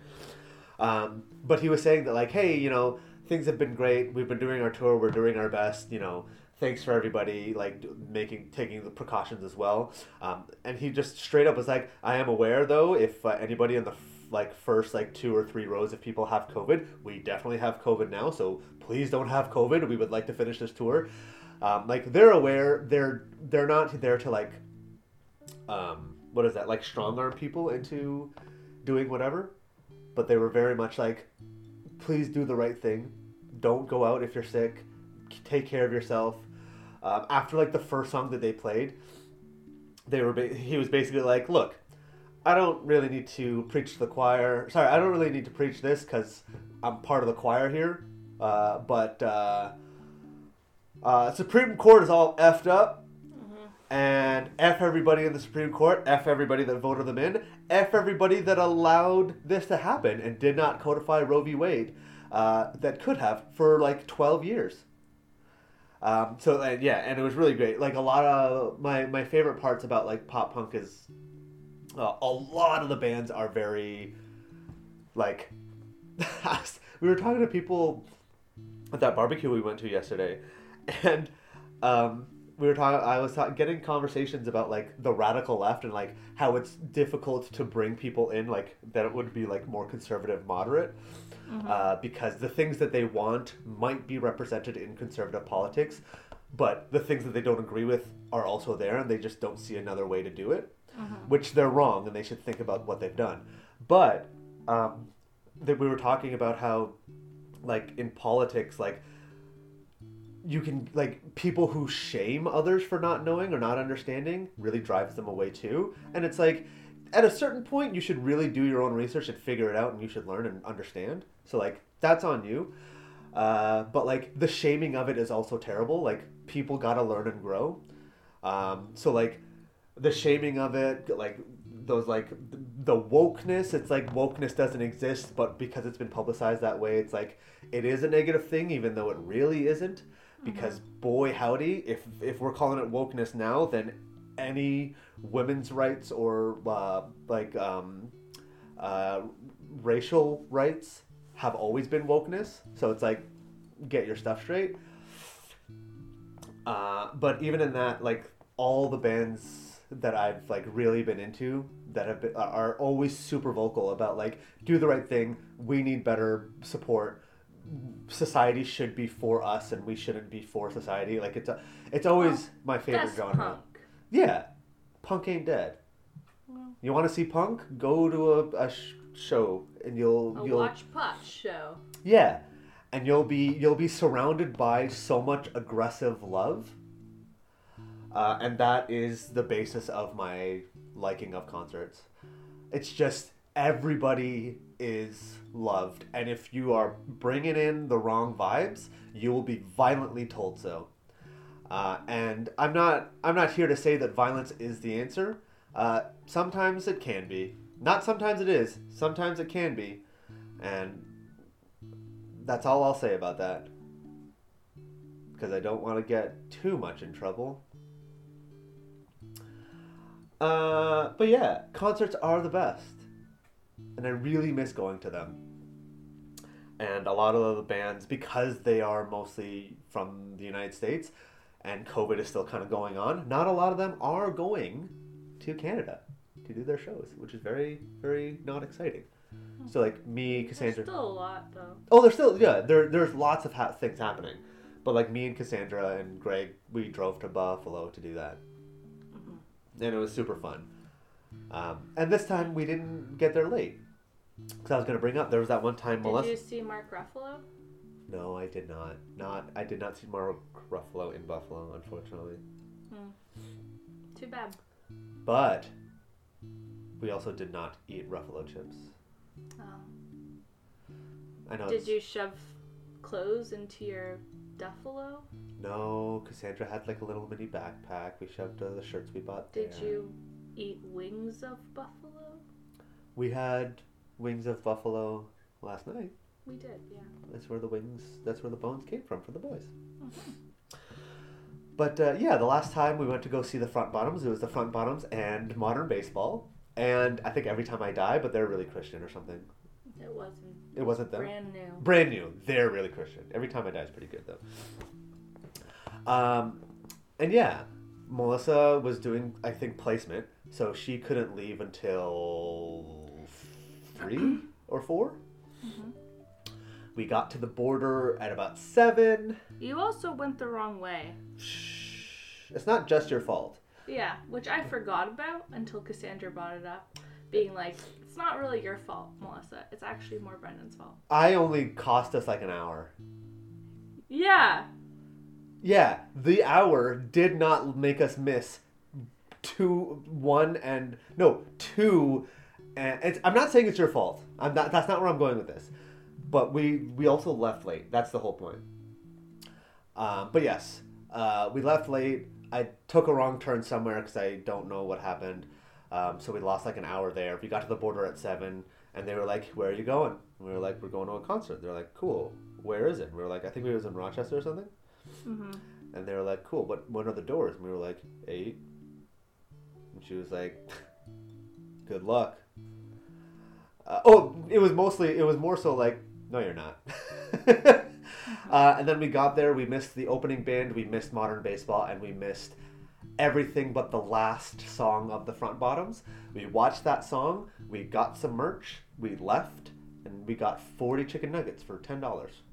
Um, but he was saying that like, "Hey, you know, things have been great. We've been doing our tour. We're doing our best. You know, thanks for everybody like making taking the precautions as well." Um, and he just straight up was like, "I am aware though, if uh, anybody in the f- like first like two or three rows of people have COVID, we definitely have COVID now. So please don't have COVID. We would like to finish this tour." Um, like they're aware. They're they're not there to like, um, what is that? Like strong arm people into doing whatever, but they were very much like, please do the right thing. Don't go out if you're sick. Take care of yourself. Um, after like the first song that they played, they were ba- he was basically like, look, I don't really need to preach to the choir. Sorry, I don't really need to preach this because I'm part of the choir here. Uh, but uh, uh, Supreme Court is all effed up. And F everybody in the Supreme Court, F everybody that voted them in, F everybody that allowed this to happen and did not codify Roe v. Wade, uh, that could have for like 12 years. Um, so, and yeah, and it was really great. Like a lot of my, my favorite parts about like pop punk is uh, a lot of the bands are very like (laughs) we were talking to people at that barbecue we went to yesterday and um, we were talking i was ta- getting conversations about like the radical left and like how it's difficult to bring people in like that it would be like more conservative moderate uh, because the things that they want might be represented in conservative politics but the things that they don't agree with are also there and they just don't see another way to do it which they're wrong and they should think about what they've done. But um, that we were talking about how like in politics like you can like people who shame others for not knowing or not understanding really drives them away too. And it's like at a certain point, you should really do your own research and figure it out, and you should learn and understand. So like that's on you. Uh, but like the shaming of it is also terrible. Like people gotta learn and grow. Um, so like the shaming of it, like those like the wokeness. It's like wokeness doesn't exist, but because it's been publicized that way, it's like it is a negative thing, even though it really isn't. Because boy howdy, if if we're calling it wokeness now, then any women's rights or uh, like um, uh, racial rights have always been wokeness. So it's like get your stuff straight. Uh, but even in that, like all the bands that I've like really been into that have been, are always super vocal about like do the right thing. We need better support. Society should be for us, and we shouldn't be for society. Like it's a, it's always my favorite genre. punk. Yeah, punk ain't dead. Well, You want to see punk? Go to a, a sh- show, and you'll a you'll watch pot show. yeah, and you'll be you'll be surrounded by so much aggressive love, uh, and that is the basis of my liking of concerts. It's just everybody is loved, and if you are bringing in the wrong vibes, you will be violently told so. Uh, and I'm not I'm not here to say that violence is the answer. Uh, sometimes it can be. Not sometimes it is. Sometimes it can be. And that's all I'll say about that. Because I don't want to get too much in trouble. Uh, but yeah, concerts are the best. And I really miss going to them. And a lot of the bands, because they are mostly from the United States and COVID is still kind of going on, not a lot of them are going to Canada to do their shows, which is very, very not exciting. So, like me, There's Cassandra. still a lot though. Oh, there's still yeah. There there's lots of ha- things happening, but like me and Cassandra and Greg, we drove to Buffalo to do that, and it was super fun. Um, and this time we didn't get there late, because I was gonna bring up there was that one time Did Melissa. you see Mark Ruffalo? No, I did not. Not I did not see Mark Ruffalo in Buffalo, unfortunately. Too bad. But we also did not eat Ruffalo chips. Oh. I know. Did it's- you shove clothes into your duffalo? No, Cassandra had like a little mini backpack. We shoved uh, the shirts we bought there. Did you eat wings of buffalo? We had wings of buffalo last night. We did, yeah. That's where the wings. That's where the bones came from for the boys. But uh, yeah, the last time we went to go see the Front Bottoms, it was the Front Bottoms and Modern Baseball. And I think every time I die, but they're really Christian or something. It wasn't. It wasn't them. Brand new. Brand new. They're really Christian. Every time I die is pretty good though. Um, and yeah, Melissa was doing I think placement, so she couldn't leave until three (clears throat) or 4 Mhm. We got to the border at about seven. You also went the wrong way. Shh. It's not just your fault. Yeah, which I forgot about until Cassandra brought it up, being like, "It's not really your fault, Melissa. It's actually more Brendan's fault." I only cost us like an hour. Yeah, Yeah, the hour did not make us miss two, one, and no two. And it's, I'm not saying it's your fault. I'm not. That's not where I'm going with this. But we we also left late. That's the whole point. Um, but yes, uh, we left late. I took a wrong turn somewhere because I don't know what happened. Um, so we lost like an hour there. We got to the border at seven, and they were like, "Where are you going?" And we were like, "We're going to a concert." They're like, "Cool. Where is it?" And we were like, "I think we was in Rochester or something." hmm And they were like, cool, but when are the doors? And we were like, eight. And she was like, (laughs) good luck. Uh, oh, it was mostly, it was more so like, no, you're not. (laughs) uh, and then we got there, we missed the opening band, we missed modern baseball, and we missed everything but the last song of the Front Bottoms. We watched that song, we got some merch, we left, and we got 40 chicken nuggets for $10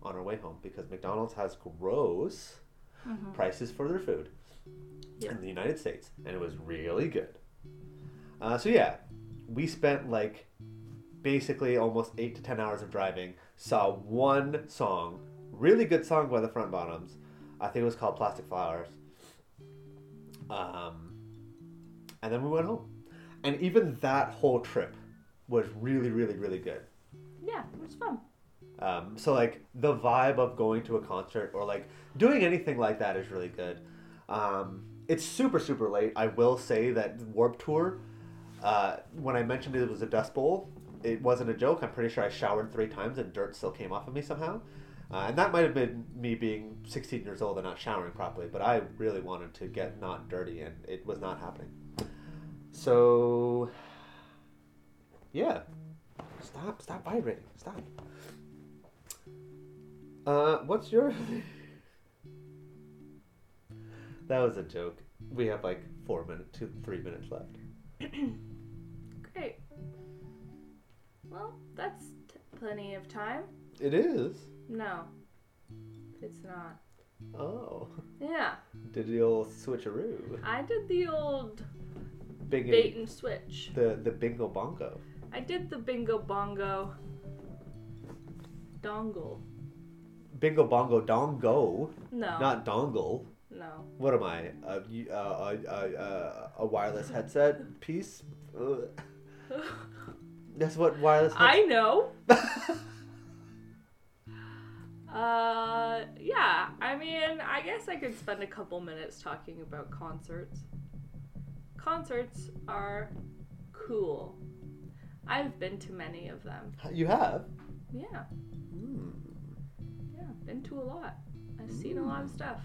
on our way home because McDonald's has gross hmm prices for their food Yep. in the United States, and it was really good. Uh, so yeah, we spent like basically almost eight to ten hours of driving. Saw one song, really good song by the Front Bottoms. I think it was called Plastic Flowers. Um, and then we went home, and even that whole trip was really, really, really good. Yeah, it was fun. Um, so like the vibe of going to a concert or like doing anything like that is really good. Um, it's super super late. I will say that Warped Tour. Uh, when I mentioned it was a dust bowl, it wasn't a joke. I'm pretty sure I showered three times and dirt still came off of me somehow. Uh, and that might have been me being 16 years old and not showering properly, but I really wanted to get not dirty and it was not happening. So, yeah. Stop, stop vibrating. Stop. Uh, what's your. (laughs) that was a joke. We have like four minutes, two, three minutes left. (coughs) Great. Well, that's t- plenty of time. It is. No, it's not. Oh. Yeah, Did the old switcheroo. I did the old Bing bait and switch. the the bingo bongo. I did the bingo bongo dongle. Bingo bongo dongo, No, not dongle. no. What am I? A a, a, a, a wireless headset (laughs) piece? That's what wireless. I know. (laughs) Uh, yeah. I mean, I guess I could spend a couple minutes talking about concerts. Concerts are cool. I've been to many of them. you have. Yeah, Hmm. yeah, been to a lot. I've seen a lot of stuff.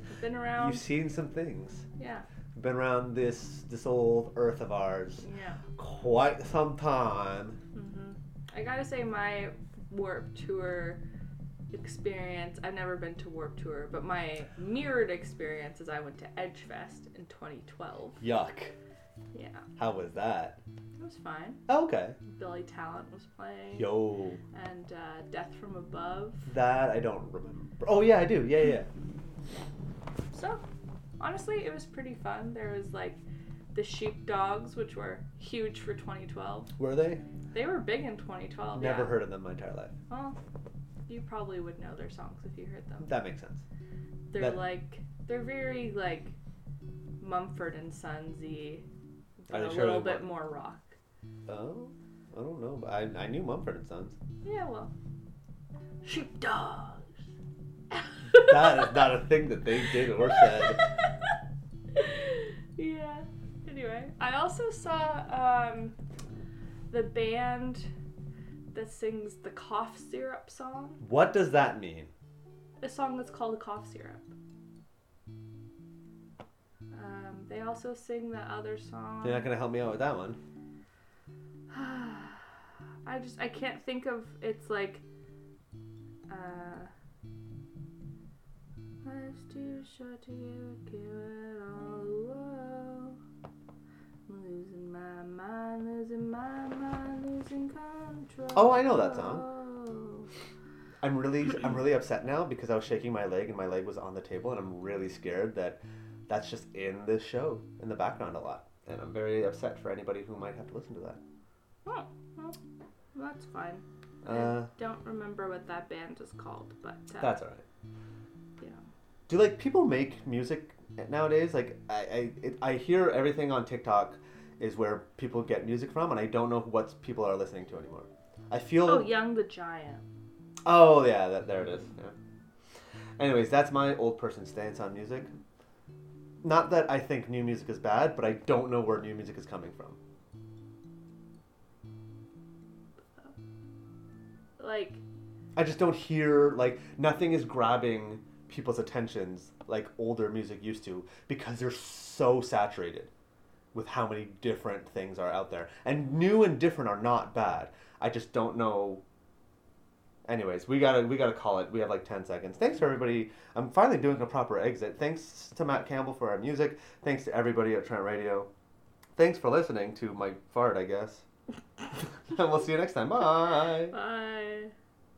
I've been around. You've seen some things. Yeah, Been around this this old earth of ours yeah. quite some time. Mm-hmm. I gotta say, my Warped Tour experience. I've never been to Warped Tour, but my mirrored experience is I went to Edgefest in 2012. Yuck. Yeah, How was that? it was fine. Oh, okay. Billy Talent was playing, Yo, and uh, Death from Above. that I don't remember. Oh yeah, I do. Yeah, yeah. So, honestly, it was pretty fun. There was like the Sheepdogs, which were huge for 2012. Were they? They were big in 2012. Never yeah. heard of them my entire life. Well, you probably would know their songs if you heard them. That makes sense. They're That- like they're very like Mumford and Sonsy, a little bit more rock. Oh, I don't know. I I knew Mumford and Sons. Yeah, well, sheepdogs. That is not a thing that they did or said. (laughs) yeah. Anyway, I also saw um, the band that sings the cough syrup song. What does that mean? A song that's called cough syrup. Um, they also sing that other song. You're not gonna help me out with that one. (sighs) I just I can't think of it's like uh Life's too short to give, give it all away. I'm losing my mind, losing my mind, losing control. Oh, I know that song. I'm really I'm really upset now because I was shaking my leg and my leg was on the table and I'm really scared that that's just in this show in the background a lot. And I'm very upset for anybody who might have to listen to that. Oh, well, that's fine. Uh, I don't remember what that band is called, but uh, that's alright. you know. Do like people make music nowadays? Like I I, it, I hear everything on TikTok is where people get music from, and I don't know what people are listening to anymore. I feel. Oh, Young the Giant. Oh yeah, that, there it is. Yeah. Anyways, that's my old person stance on music. Not that I think new music is bad, but I don't know where new music is coming from. Like I just don't hear like nothing is grabbing people's attentions like older music used to because they're so saturated with how many different things are out there. And new and different are not bad. I just don't know Anyways, we gotta we gotta call it. We have like ten seconds. Thanks for everybody. I'm finally doing a proper exit. Thanks to Matt Campbell for our music. Thanks to everybody at Trent Radio. Thanks for listening to my fart, I guess. (laughs) and we'll see you next time. Bye. bye.